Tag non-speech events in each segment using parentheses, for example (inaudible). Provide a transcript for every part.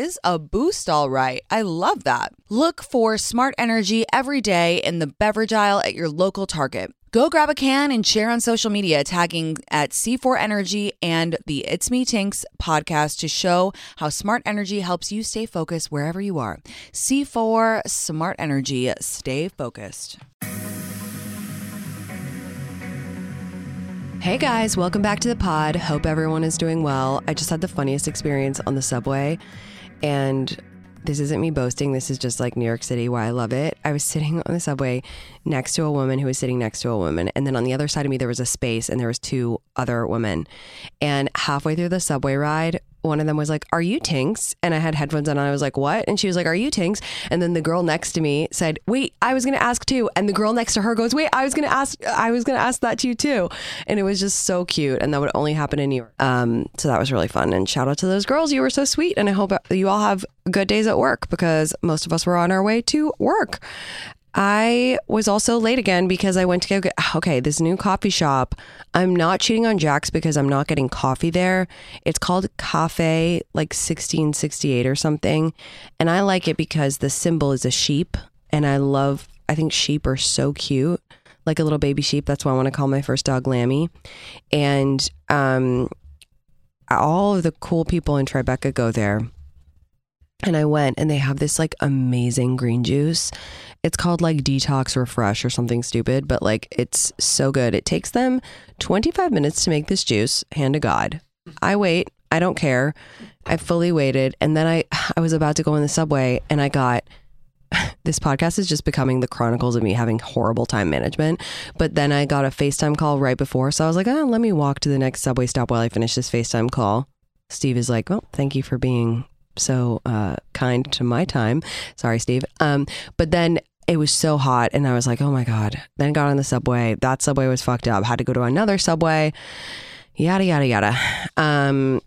is a boost, all right. I love that. Look for smart energy every day in the beverage aisle at your local Target. Go grab a can and share on social media, tagging at C4 Energy and the It's Me Tinx podcast to show how smart energy helps you stay focused wherever you are. C4 Smart Energy, stay focused. Hey guys, welcome back to the pod. Hope everyone is doing well. I just had the funniest experience on the subway. And this isn't me boasting. This is just like New York City, why I love it. I was sitting on the subway next to a woman who was sitting next to a woman. And then on the other side of me, there was a space and there was two other women. And halfway through the subway ride, one of them was like, Are you Tinx? And I had headphones on and I was like, What? And she was like, Are you Tinx? And then the girl next to me said, Wait, I was gonna ask too. And the girl next to her goes, Wait, I was gonna ask I was gonna ask that to you too. And it was just so cute. And that would only happen in New York. Um, so that was really fun. And shout out to those girls. You were so sweet. And I hope you all have good days at work because most of us were on our way to work. I was also late again because I went to go get, (sighs) okay, this new coffee shop. I'm not cheating on Jack's because I'm not getting coffee there. It's called Cafe like 1668 or something. And I like it because the symbol is a sheep. And I love, I think sheep are so cute, like a little baby sheep. That's why I want to call my first dog Lammy. And um, all of the cool people in Tribeca go there. And I went and they have this like amazing green juice. It's called like Detox Refresh or something stupid, but like it's so good. It takes them 25 minutes to make this juice, hand to God. I wait. I don't care. I fully waited. And then I, (sighs) I was about to go in the subway and I got (sighs) this podcast is just becoming the chronicles of me having horrible time management. But then I got a FaceTime call right before. So I was like, oh, let me walk to the next subway stop while I finish this FaceTime call. Steve is like, well, thank you for being so uh, kind to my time. Sorry, Steve. Um, but then it was so hot and I was like, oh my God. Then got on the subway. That subway was fucked up. Had to go to another subway. Yada, yada, yada. Um,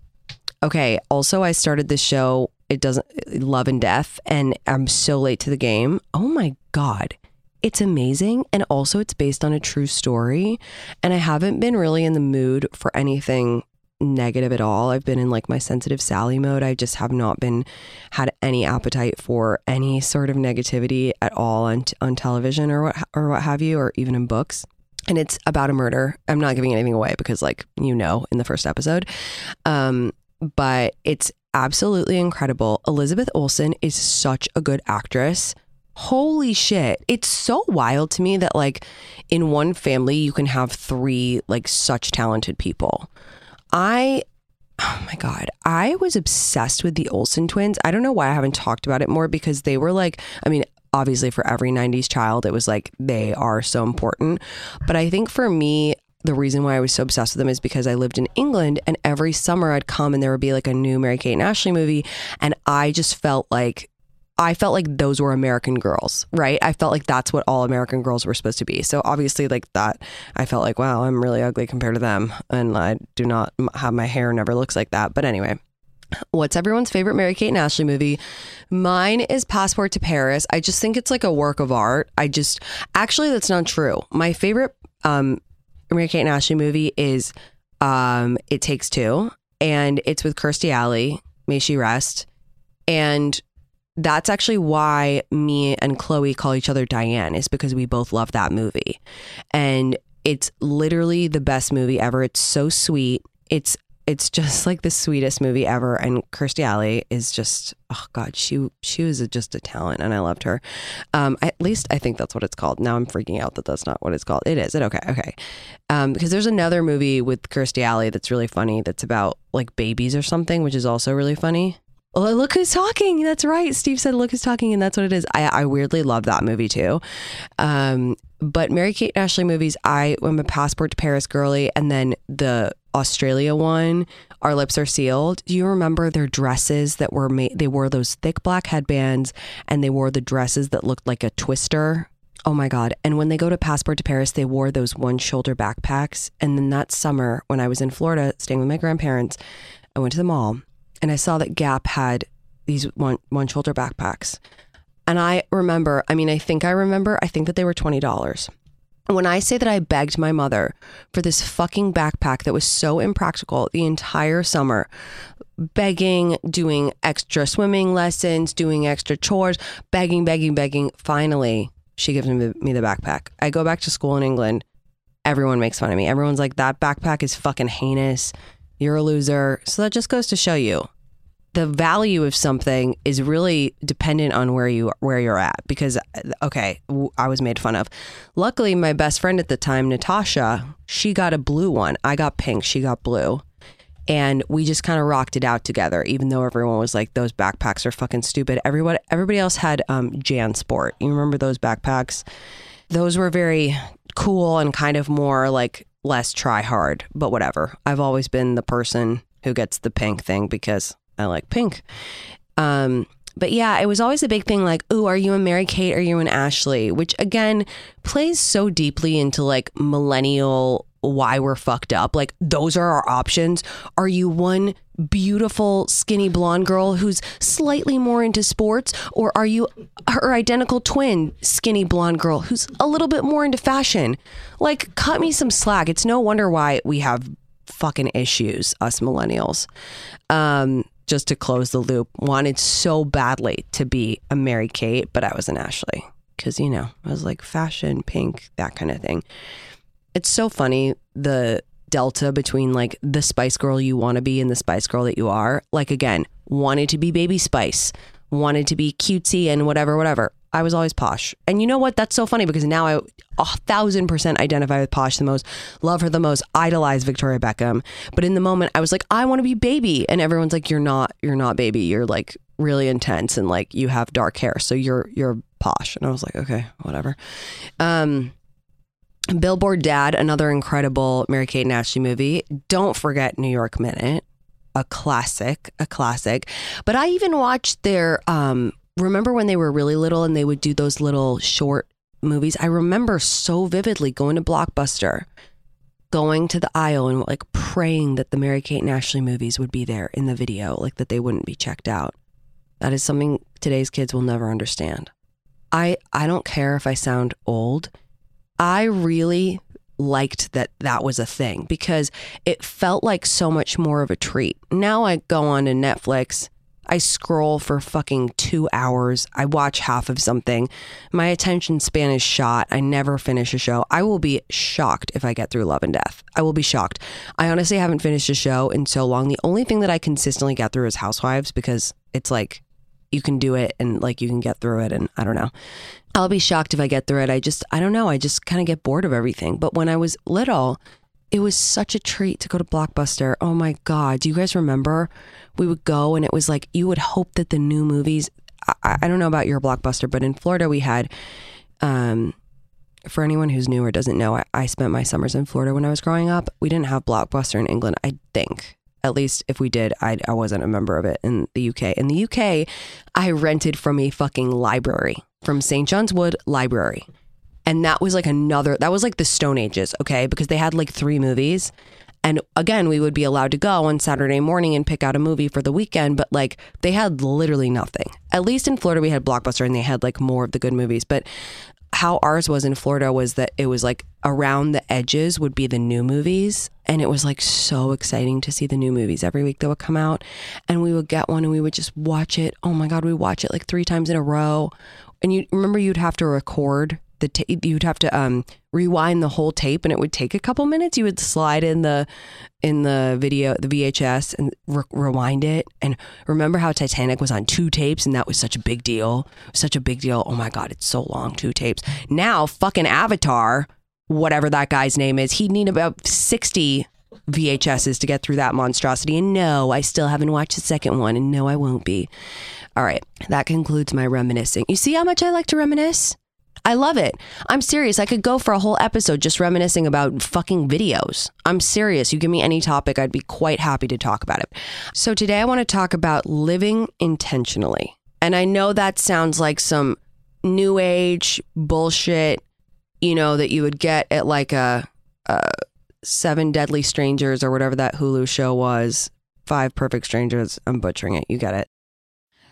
okay. Also, I started this show. It doesn't, Love and Death, and I'm so late to the game. Oh my God. It's amazing. And also, it's based on a true story. And I haven't been really in the mood for anything negative at all. I've been in like my sensitive Sally mode. I just have not been had any appetite for any sort of negativity at all on on television or what or what have you, or even in books. And it's about a murder. I'm not giving anything away because, like you know, in the first episode, um, but it's absolutely incredible. Elizabeth Olsen is such a good actress. Holy shit. It's so wild to me that like in one family you can have three like such talented people. I oh my god i was obsessed with the olsen twins. I don't know why i haven't talked about it more because they were like i mean obviously for every 90s child it was like they are so important. But i think for me the reason why I was so obsessed with them is because I lived in England and every summer I'd come and there would be like a new Mary Kate and Ashley movie and I just felt like I felt like those were American girls, right? I felt like that's what all American girls were supposed to be. So obviously, like that, I felt like, wow, I'm really ugly compared to them. And I do not have my hair never looks like that. But anyway, (clears throat) what's everyone's favorite Mary Kate and Ashley movie? Mine is Passport to Paris. I just think it's like a work of art. I just, actually, that's not true. My favorite um, Mary Kate and Ashley movie is um, It Takes Two, and it's with Kirstie Alley. May she rest. And that's actually why me and Chloe call each other Diane is because we both love that movie. And it's literally the best movie ever. It's so sweet. It's it's just like the sweetest movie ever. And Kirstie Alley is just oh god, she she was just a talent, and I loved her. Um, at least I think that's what it's called. Now I'm freaking out that that's not what it's called. It is. It okay? Okay. Um, because there's another movie with Kirstie Alley that's really funny. That's about like babies or something, which is also really funny. Oh, look who's talking. That's right. Steve said, look who's talking. And that's what it is. I, I weirdly love that movie too. Um, but Mary Kate Ashley movies, I am a passport to Paris girly. And then the Australia one, Our Lips Are Sealed. Do you remember their dresses that were made? They wore those thick black headbands and they wore the dresses that looked like a twister. Oh my God. And when they go to Passport to Paris, they wore those one shoulder backpacks. And then that summer, when I was in Florida staying with my grandparents, I went to the mall and I saw that Gap had these one one shoulder backpacks. And I remember, I mean, I think I remember, I think that they were $20. When I say that I begged my mother for this fucking backpack that was so impractical the entire summer, begging, doing extra swimming lessons, doing extra chores, begging, begging, begging, finally, she gives me, me the backpack. I go back to school in England. Everyone makes fun of me. Everyone's like, that backpack is fucking heinous. You're a loser. So that just goes to show you the value of something is really dependent on where you where you're at because okay i was made fun of. Luckily my best friend at the time natasha she got a blue one. I got pink she got blue. And we just kind of rocked it out together even though everyone was like those backpacks are fucking stupid. Everyone everybody else had um jansport. You remember those backpacks? Those were very cool and kind of more like less try hard but whatever i've always been the person who gets the pink thing because I like pink. Um, but yeah, it was always a big thing like, oh, are you a Mary Kate? Are you an Ashley? Which again plays so deeply into like millennial why we're fucked up. Like, those are our options. Are you one beautiful, skinny blonde girl who's slightly more into sports? Or are you her identical twin, skinny blonde girl who's a little bit more into fashion? Like, cut me some slack. It's no wonder why we have fucking issues, us millennials. Um, just to close the loop, wanted so badly to be a Mary Kate, but I was an Ashley because, you know, I was like fashion, pink, that kind of thing. It's so funny the delta between like the Spice Girl you want to be and the Spice Girl that you are. Like, again, wanted to be Baby Spice, wanted to be cutesy and whatever, whatever. I was always posh. And you know what? That's so funny because now I a thousand percent identify with posh the most, love her the most, idolize Victoria Beckham. But in the moment, I was like, I want to be baby. And everyone's like, You're not, you're not baby. You're like really intense and like you have dark hair. So you're you're posh. And I was like, okay, whatever. Um Billboard Dad, another incredible Mary Kate and Ashley movie. Don't forget New York Minute a classic, a classic. But I even watched their um remember when they were really little and they would do those little short movies? I remember so vividly going to Blockbuster, going to the aisle and like praying that the Mary Kate and Ashley movies would be there in the video, like that they wouldn't be checked out. That is something today's kids will never understand. I I don't care if I sound old. I really liked that that was a thing because it felt like so much more of a treat. Now I go on to Netflix I scroll for fucking two hours. I watch half of something. My attention span is shot. I never finish a show. I will be shocked if I get through Love and Death. I will be shocked. I honestly haven't finished a show in so long. The only thing that I consistently get through is Housewives because it's like you can do it and like you can get through it. And I don't know. I'll be shocked if I get through it. I just, I don't know. I just kind of get bored of everything. But when I was little, it was such a treat to go to Blockbuster. Oh my God. Do you guys remember? We would go and it was like, you would hope that the new movies, I, I don't know about your Blockbuster, but in Florida we had, um, for anyone who's new or doesn't know, I, I spent my summers in Florida when I was growing up. We didn't have Blockbuster in England, I think. At least if we did, I, I wasn't a member of it in the UK. In the UK, I rented from a fucking library, from St. John's Wood Library. And that was like another, that was like the Stone Ages, okay? Because they had like three movies. And again, we would be allowed to go on Saturday morning and pick out a movie for the weekend, but like they had literally nothing. At least in Florida, we had Blockbuster and they had like more of the good movies. But how ours was in Florida was that it was like around the edges would be the new movies. And it was like so exciting to see the new movies every week that would come out. And we would get one and we would just watch it. Oh my God, we watch it like three times in a row. And you remember you'd have to record the tape you'd have to um, rewind the whole tape and it would take a couple minutes you would slide in the in the video the vhs and re- rewind it and remember how titanic was on two tapes and that was such a big deal such a big deal oh my god it's so long two tapes now fucking avatar whatever that guy's name is he'd need about 60 VHSs to get through that monstrosity. And no, I still haven't watched the second one. And no, I won't be. All right, that concludes my reminiscing. You see how much I like to reminisce? I love it. I'm serious. I could go for a whole episode just reminiscing about fucking videos. I'm serious. You give me any topic, I'd be quite happy to talk about it. So today I want to talk about living intentionally. And I know that sounds like some new age bullshit, you know, that you would get at like a, a Seven Deadly Strangers or whatever that Hulu show was. Five Perfect Strangers. I'm butchering it. You get it.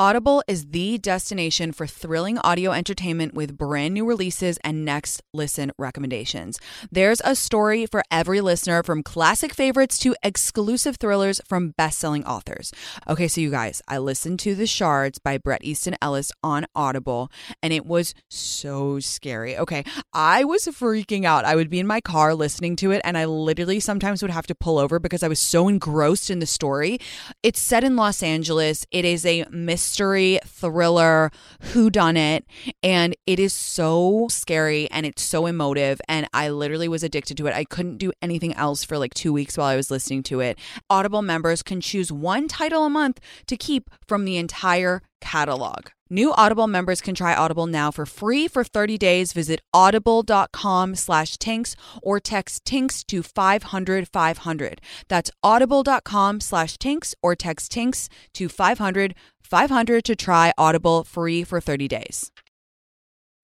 Audible is the destination for thrilling audio entertainment with brand new releases and next listen recommendations. There's a story for every listener from classic favorites to exclusive thrillers from best-selling authors. Okay, so you guys, I listened to The Shards by Bret Easton Ellis on Audible and it was so scary. Okay, I was freaking out. I would be in my car listening to it and I literally sometimes would have to pull over because I was so engrossed in the story. It's set in Los Angeles. It is a mystery mystery thriller who done it and it is so scary and it's so emotive and I literally was addicted to it. I couldn't do anything else for like 2 weeks while I was listening to it. Audible members can choose one title a month to keep from the entire catalog. New Audible members can try Audible now for free for 30 days. Visit audible.com slash tinx or text tinx to 500 500. That's audible.com slash tinx or text tinx to 500 500 to try Audible free for 30 days.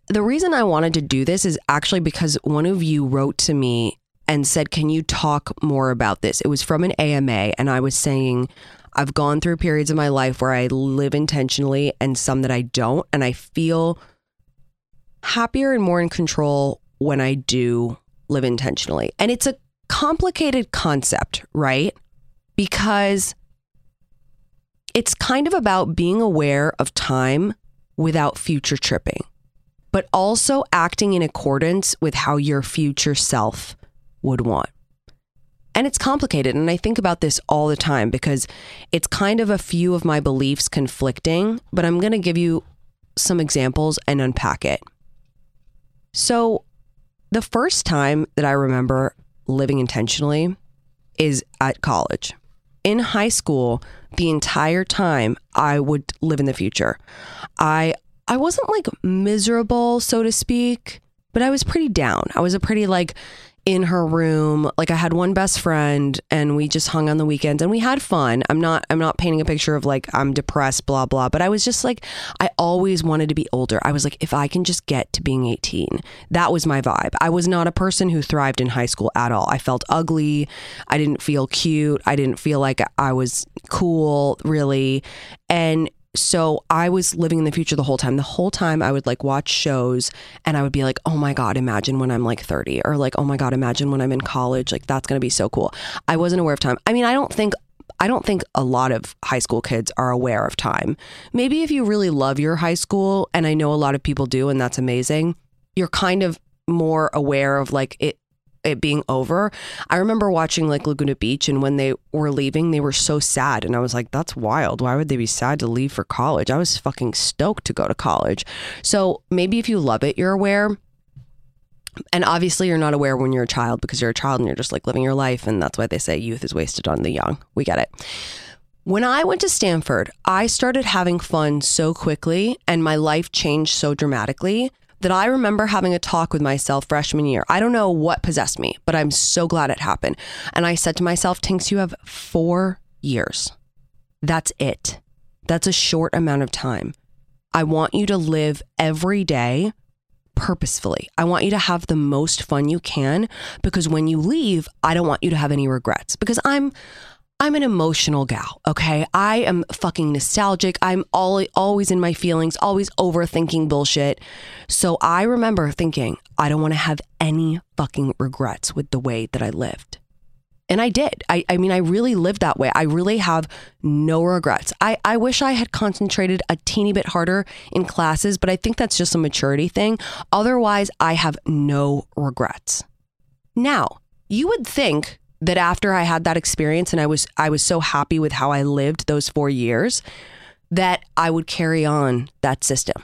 The reason I wanted to do this is actually because one of you wrote to me and said, Can you talk more about this? It was from an AMA, and I was saying, I've gone through periods of my life where I live intentionally and some that I don't. And I feel happier and more in control when I do live intentionally. And it's a complicated concept, right? Because it's kind of about being aware of time without future tripping, but also acting in accordance with how your future self would want. And it's complicated. And I think about this all the time because it's kind of a few of my beliefs conflicting, but I'm going to give you some examples and unpack it. So, the first time that I remember living intentionally is at college. In high school, the entire time I would live in the future. I I wasn't like miserable, so to speak, but I was pretty down. I was a pretty like in her room. Like I had one best friend and we just hung on the weekends and we had fun. I'm not I'm not painting a picture of like I'm depressed blah blah, but I was just like I always wanted to be older. I was like if I can just get to being 18. That was my vibe. I was not a person who thrived in high school at all. I felt ugly. I didn't feel cute. I didn't feel like I was cool really. And so I was living in the future the whole time. The whole time I would like watch shows and I would be like, oh my God, imagine when I'm like 30 or like, oh my God, imagine when I'm in college. Like that's going to be so cool. I wasn't aware of time. I mean, I don't think I don't think a lot of high school kids are aware of time. Maybe if you really love your high school, and I know a lot of people do, and that's amazing, you're kind of more aware of like it it being over. I remember watching like Laguna Beach and when they were leaving, they were so sad. And I was like, that's wild. Why would they be sad to leave for college? I was fucking stoked to go to college. So maybe if you love it, you're aware. And obviously, you're not aware when you're a child because you're a child and you're just like living your life. And that's why they say youth is wasted on the young. We get it. When I went to Stanford, I started having fun so quickly and my life changed so dramatically that I remember having a talk with myself freshman year. I don't know what possessed me, but I'm so glad it happened. And I said to myself, Tinx, you have four years. That's it. That's a short amount of time. I want you to live every day purposefully. I want you to have the most fun you can because when you leave, I don't want you to have any regrets because I'm I'm an emotional gal, okay? I am fucking nostalgic. I'm all, always in my feelings, always overthinking bullshit. So I remember thinking, I don't want to have any fucking regrets with the way that I lived. And I did. I, I mean, I really lived that way. I really have no regrets. I, I wish I had concentrated a teeny bit harder in classes, but I think that's just a maturity thing. Otherwise, I have no regrets. Now, you would think that after I had that experience and I was I was so happy with how I lived those 4 years that I would carry on that system.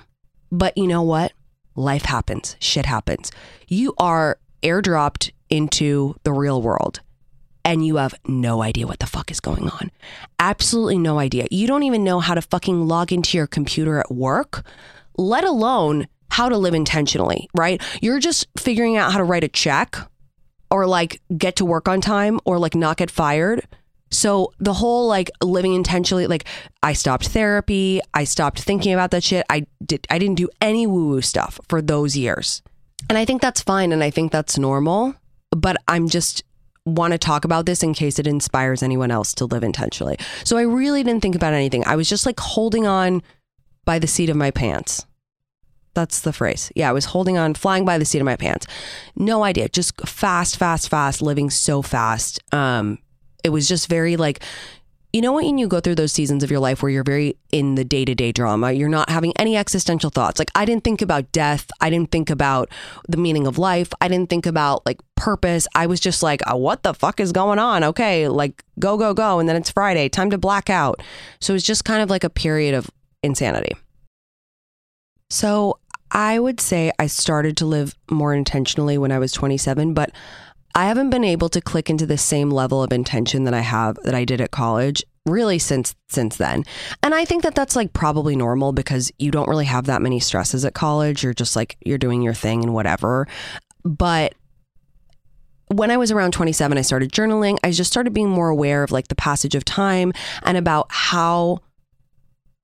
But you know what? Life happens. Shit happens. You are airdropped into the real world and you have no idea what the fuck is going on. Absolutely no idea. You don't even know how to fucking log into your computer at work, let alone how to live intentionally, right? You're just figuring out how to write a check or like get to work on time or like not get fired. So the whole like living intentionally, like I stopped therapy, I stopped thinking about that shit. I did I didn't do any woo-woo stuff for those years. And I think that's fine and I think that's normal, but I'm just want to talk about this in case it inspires anyone else to live intentionally. So I really didn't think about anything. I was just like holding on by the seat of my pants. That's the phrase. Yeah, I was holding on, flying by the seat of my pants. No idea. Just fast, fast, fast, living so fast. Um, it was just very like you know when you go through those seasons of your life where you're very in the day-to-day drama? You're not having any existential thoughts. Like i didn't think about death. I didn't think about the meaning of life. I didn't think about like purpose. I was just like oh, what the fuck is going on? Okay like go go go. And then it's friday. Time to black out. So it's just kind of like a period of insanity so i would say i started to live more intentionally when i was 27 but I haven't been able to click into the same level of intention that I have that I did at college really since since then. And I think that that's like probably normal because you don't really have that many stresses at college. You're just like you're doing your thing and whatever. But when I was around 27, I started journaling. I just started being more aware of like the passage of time and about how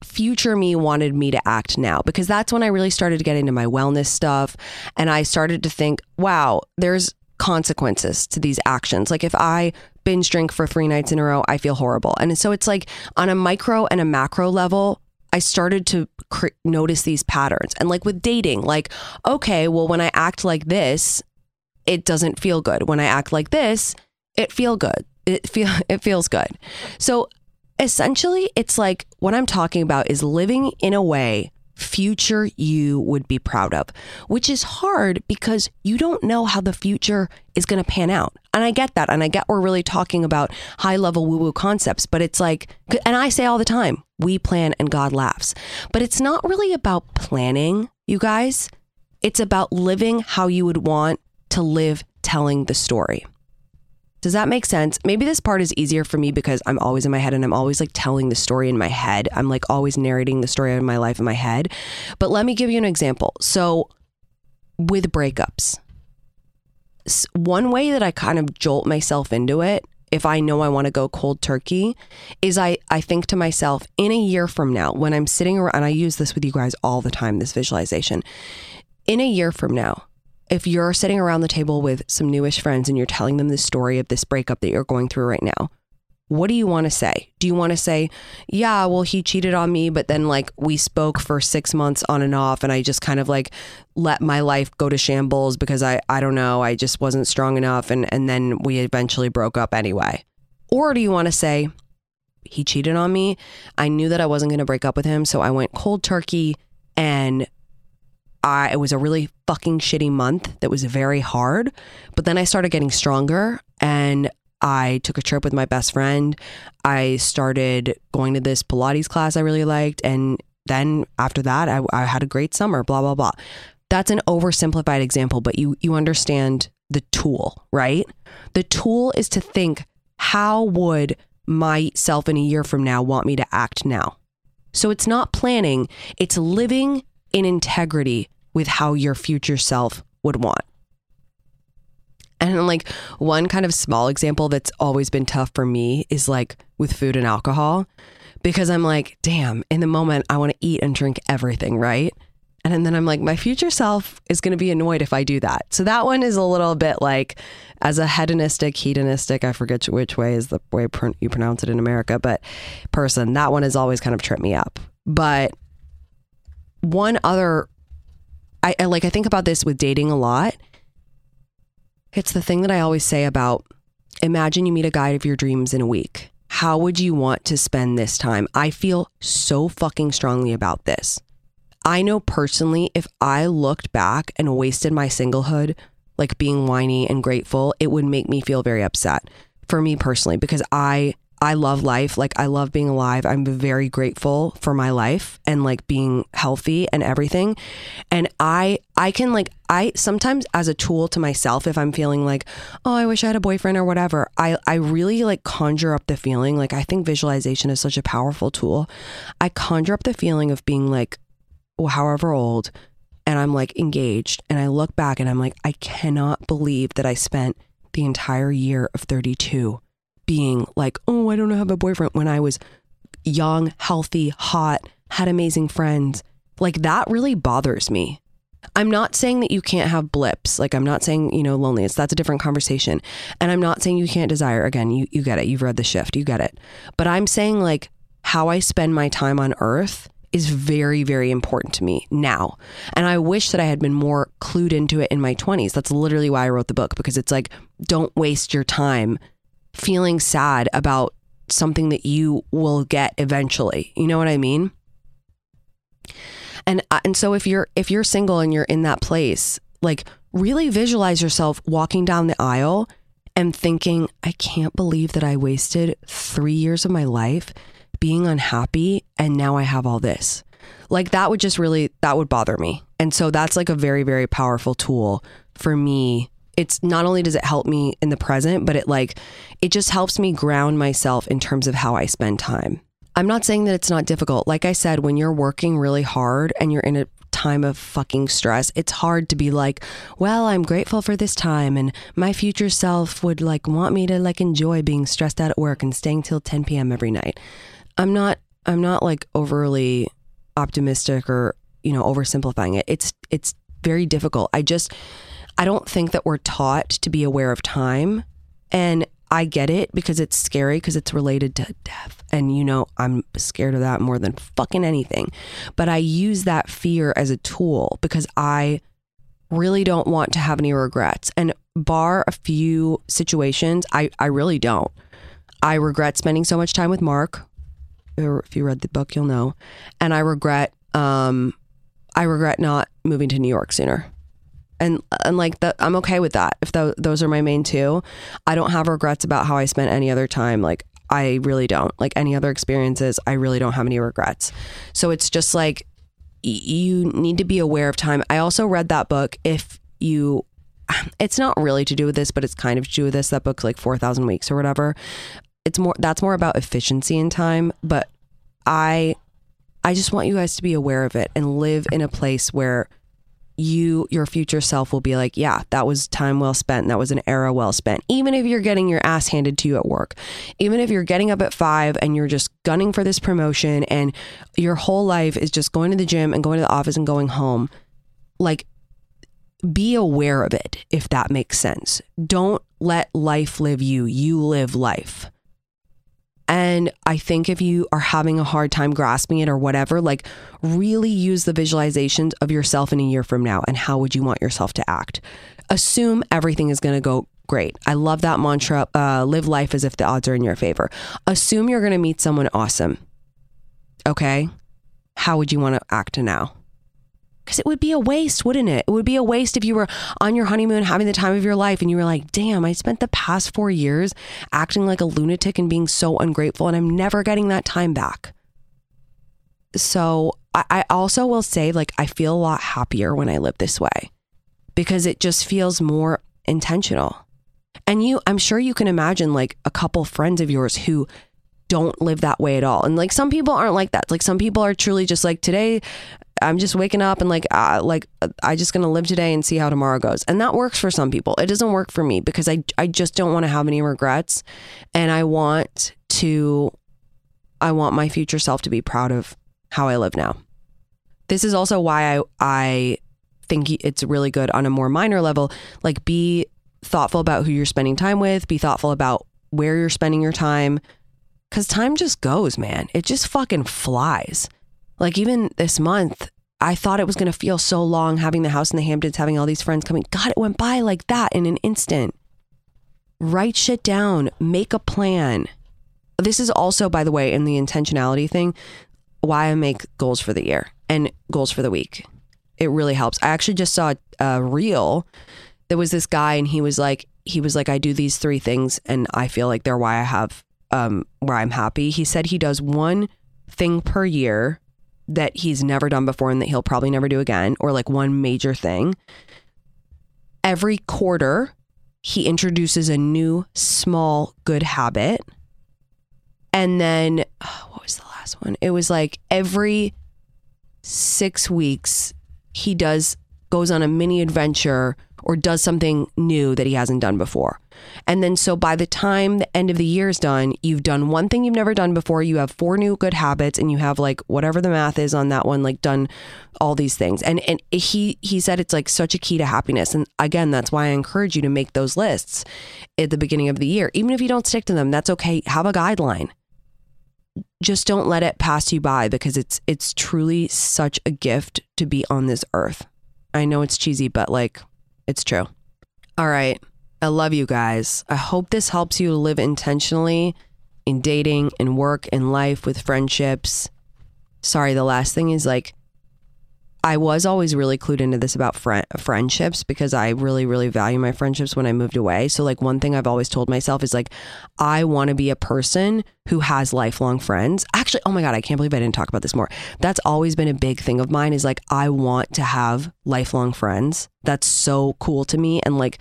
future me wanted me to act now because that's when I really started to get into my wellness stuff and I started to think, wow, there's consequences to these actions. Like if I binge drink for three nights in a row, I feel horrible. And so it's like on a micro and a macro level, I started to cr- notice these patterns. And like with dating, like, okay, well, when I act like this, it doesn't feel good. When I act like this, it feel good. It feel (laughs) it feels good. So essentially, it's like what I'm talking about is living in a way future you would be proud of, which is hard because you don't know how the future is going to pan out. And I get that. And I get we're really talking about high level woo woo concepts, but it's like, and I say all the time, we plan and God laughs. But it's not really about planning, you guys. It's about living how you would want to live telling the story. Does that make sense? Maybe this part is easier for me because I'm always in my head and I'm always like telling the story in my head. I'm like always narrating the story of my life in my head. But let me give you an example. So, with breakups, one way that I kind of jolt myself into it, if I know I want to go cold turkey, is I, I think to myself, in a year from now, when I'm sitting around, and I use this with you guys all the time, this visualization, in a year from now, if you're sitting around the table with some newish friends and you're telling them the story of this breakup that you're going through right now, what do you want to say? Do you want to say, yeah, well, he cheated on me, but then like we spoke for six months on and off, and I just kind of like let my life go to shambles because I, I don't know, I just wasn't strong enough, and, and then we eventually broke up anyway? Or do you want to say, he cheated on me? I knew that I wasn't going to break up with him, so I went cold turkey and I, it was a really fucking shitty month that was very hard. But then I started getting stronger and I took a trip with my best friend. I started going to this Pilates class I really liked. And then after that, I, I had a great summer, blah, blah, blah. That's an oversimplified example, but you, you understand the tool, right? The tool is to think, how would myself in a year from now want me to act now? So it's not planning, it's living in integrity with how your future self would want. And like one kind of small example that's always been tough for me is like with food and alcohol because I'm like, damn, in the moment I want to eat and drink everything, right? And then I'm like, my future self is going to be annoyed if I do that. So that one is a little bit like, as a hedonistic, hedonistic, I forget which way is the way you pronounce it in America, but person, that one has always kind of tripped me up. But one other, I, I like, I think about this with dating a lot. It's the thing that I always say about imagine you meet a guy of your dreams in a week. How would you want to spend this time? I feel so fucking strongly about this. I know personally, if I looked back and wasted my singlehood, like being whiny and grateful, it would make me feel very upset for me personally, because I I love life. Like I love being alive. I'm very grateful for my life and like being healthy and everything. And I I can like I sometimes as a tool to myself if I'm feeling like, "Oh, I wish I had a boyfriend or whatever." I I really like conjure up the feeling. Like I think visualization is such a powerful tool. I conjure up the feeling of being like well, however old and I'm like engaged and I look back and I'm like I cannot believe that I spent the entire year of 32 being like, oh, I don't have a boyfriend when I was young, healthy, hot, had amazing friends. Like that really bothers me. I'm not saying that you can't have blips. Like I'm not saying, you know, loneliness. That's a different conversation. And I'm not saying you can't desire. Again, you, you get it. You've read the shift. You get it. But I'm saying like how I spend my time on earth is very, very important to me now. And I wish that I had been more clued into it in my 20s. That's literally why I wrote the book because it's like, don't waste your time feeling sad about something that you will get eventually. You know what I mean? And uh, and so if you're if you're single and you're in that place, like really visualize yourself walking down the aisle and thinking, I can't believe that I wasted 3 years of my life being unhappy and now I have all this. Like that would just really that would bother me. And so that's like a very very powerful tool for me it's not only does it help me in the present, but it like it just helps me ground myself in terms of how I spend time. I'm not saying that it's not difficult. Like I said, when you're working really hard and you're in a time of fucking stress, it's hard to be like, well, I'm grateful for this time and my future self would like want me to like enjoy being stressed out at work and staying till 10 p.m. every night. I'm not I'm not like overly optimistic or, you know, oversimplifying it. It's it's very difficult. I just I don't think that we're taught to be aware of time. And I get it because it's scary because it's related to death. And, you know, I'm scared of that more than fucking anything. But I use that fear as a tool because I really don't want to have any regrets. And bar a few situations, I, I really don't. I regret spending so much time with Mark. If you read the book, you'll know. And I regret, um, I regret not moving to New York sooner and and like that i'm okay with that if th- those are my main two. I don't have regrets about how i spent any other time. Like i really don't. Like any other experiences i really don't have any regrets. So it's just like y- you need to be aware of time. I also read that book if you (sighs) it's not really to do with this but it's kind of to do with this. That book's like 4000 weeks or whatever. It's more that's more about efficiency in time but i i just want you guys to be aware of it and live in a place where you your future self will be like yeah that was time well spent. That was an era well spent. Even if you're getting your ass handed to you at work even if you're getting up at 5 and you're just gunning for this promotion and your whole life is just going to the gym and going to the office and going home like be aware of it if that makes sense. Don't let life live you. You live life and I think if you are having a hard time grasping it or whatever, like really use the visualizations of yourself in a year from now and how would you want yourself to act. Assume everything is going to go great. I love that mantra uh, live life as if the odds are in your favor. Assume you're going to meet someone awesome. Okay. How would you want to act now? Because it would be a waste, wouldn't it? It would be a waste if you were on your honeymoon having the time of your life and you were like, damn, I spent the past four years acting like a lunatic and being so ungrateful, and I'm never getting that time back. So I, also will say, like, I feel a lot happier when I live this way because it just feels more intentional. And you, I'm sure you can imagine like a couple friends of yours who don't live that way at all. And like some people aren't like that. Like some people are truly just like today I'm just waking up and like uh, like I just gonna live today and see how tomorrow goes, and that works for some people. It doesn't work for me because I I just don't want to have any regrets, and I want to I want my future self to be proud of how I live now. this is also why I I think it's really good on a more minor level. Like, be thoughtful about who you're spending time with. Be thoughtful about where you're spending your time, because time just goes, man. It just fucking flies. Like even this month, I thought it was going to feel so long having the house in the Hamptons, having all these friends coming. God, it went by like that in an instant. Write shit down, make a plan. This is also, by the way, in the intentionality thing, why I make goals for the year and goals for the week. It really helps. I actually just saw a reel. There was this guy, and he was like, he was like, I do these three things, and I feel like they're why I have, um, where I'm happy. He said he does one thing per year that he's never done before and that he'll probably never do again, or like one major thing. Every quarter, he introduces a new small good habit. And then, oh, what was the last one? It was like every six weeks, he does goes on a mini adventure or does something new that he hasn't done before. And then so by the time the end of the year is done, you've done one thing you've never done before, you have four new good habits and you have like whatever the math is on that one like done all these things. And and he he said it's like such a key to happiness. And again, that's why I encourage you to make those lists at the beginning of the year. Even if you don't stick to them, that's okay. Have a guideline just don't let it pass you by because it's it's truly such a gift to be on this earth. I know it's cheesy, but like it's true. All right. I love you guys. I hope this helps you live intentionally in dating, in work, in life, with friendships. Sorry, the last thing is like, I was always really clued into this about friend, friendships because I really, really value my friendships when I moved away. So, like, one thing I've always told myself is like, I want to be a person who has lifelong friends. Actually, oh my God, I can't believe I didn't talk about this more. That's always been a big thing of mine is like, I want to have lifelong friends. That's so cool to me. And like,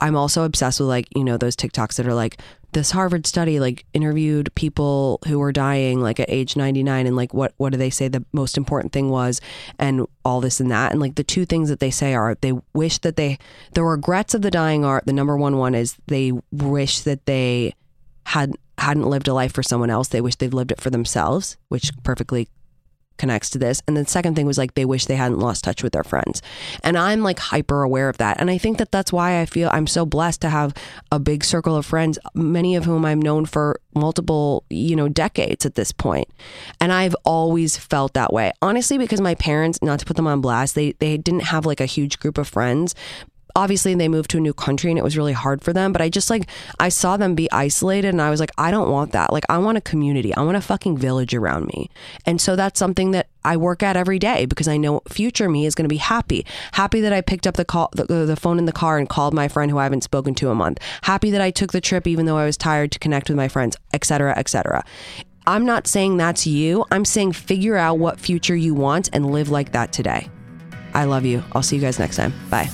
I'm also obsessed with like, you know, those TikToks that are like, this Harvard study like interviewed people who were dying like at age 99 and like what what do they say the most important thing was and all this and that. And like the two things that they say are they wish that they the regrets of the dying are the number one one is they wish that they had hadn't lived a life for someone else. They wish they've lived it for themselves which perfectly connects to this. And the second thing was like they wish they hadn't lost touch with their friends. And I'm like hyper aware of that. And I think that that's why I feel I'm so blessed to have a big circle of friends, many of whom I've known for multiple, you know, decades at this point. And I've always felt that way. Honestly, because my parents, not to put them on blast, they they didn't have like a huge group of friends, obviously they moved to a new country and it was really hard for them but i just like i saw them be isolated and i was like i don't want that. Like i want a community. I want a fucking village around me. And so that's something that i work at every day because i know future me is going to be happy. Happy that i picked up the call the, the phone in the car and called my friend who i haven't spoken to a month. Happy that i took the trip even though i was tired to connect with my friends etc etc i'm not saying that's you. I'm saying figure out what future you want and live like that today. I love you. I'll see you guys next time. Bye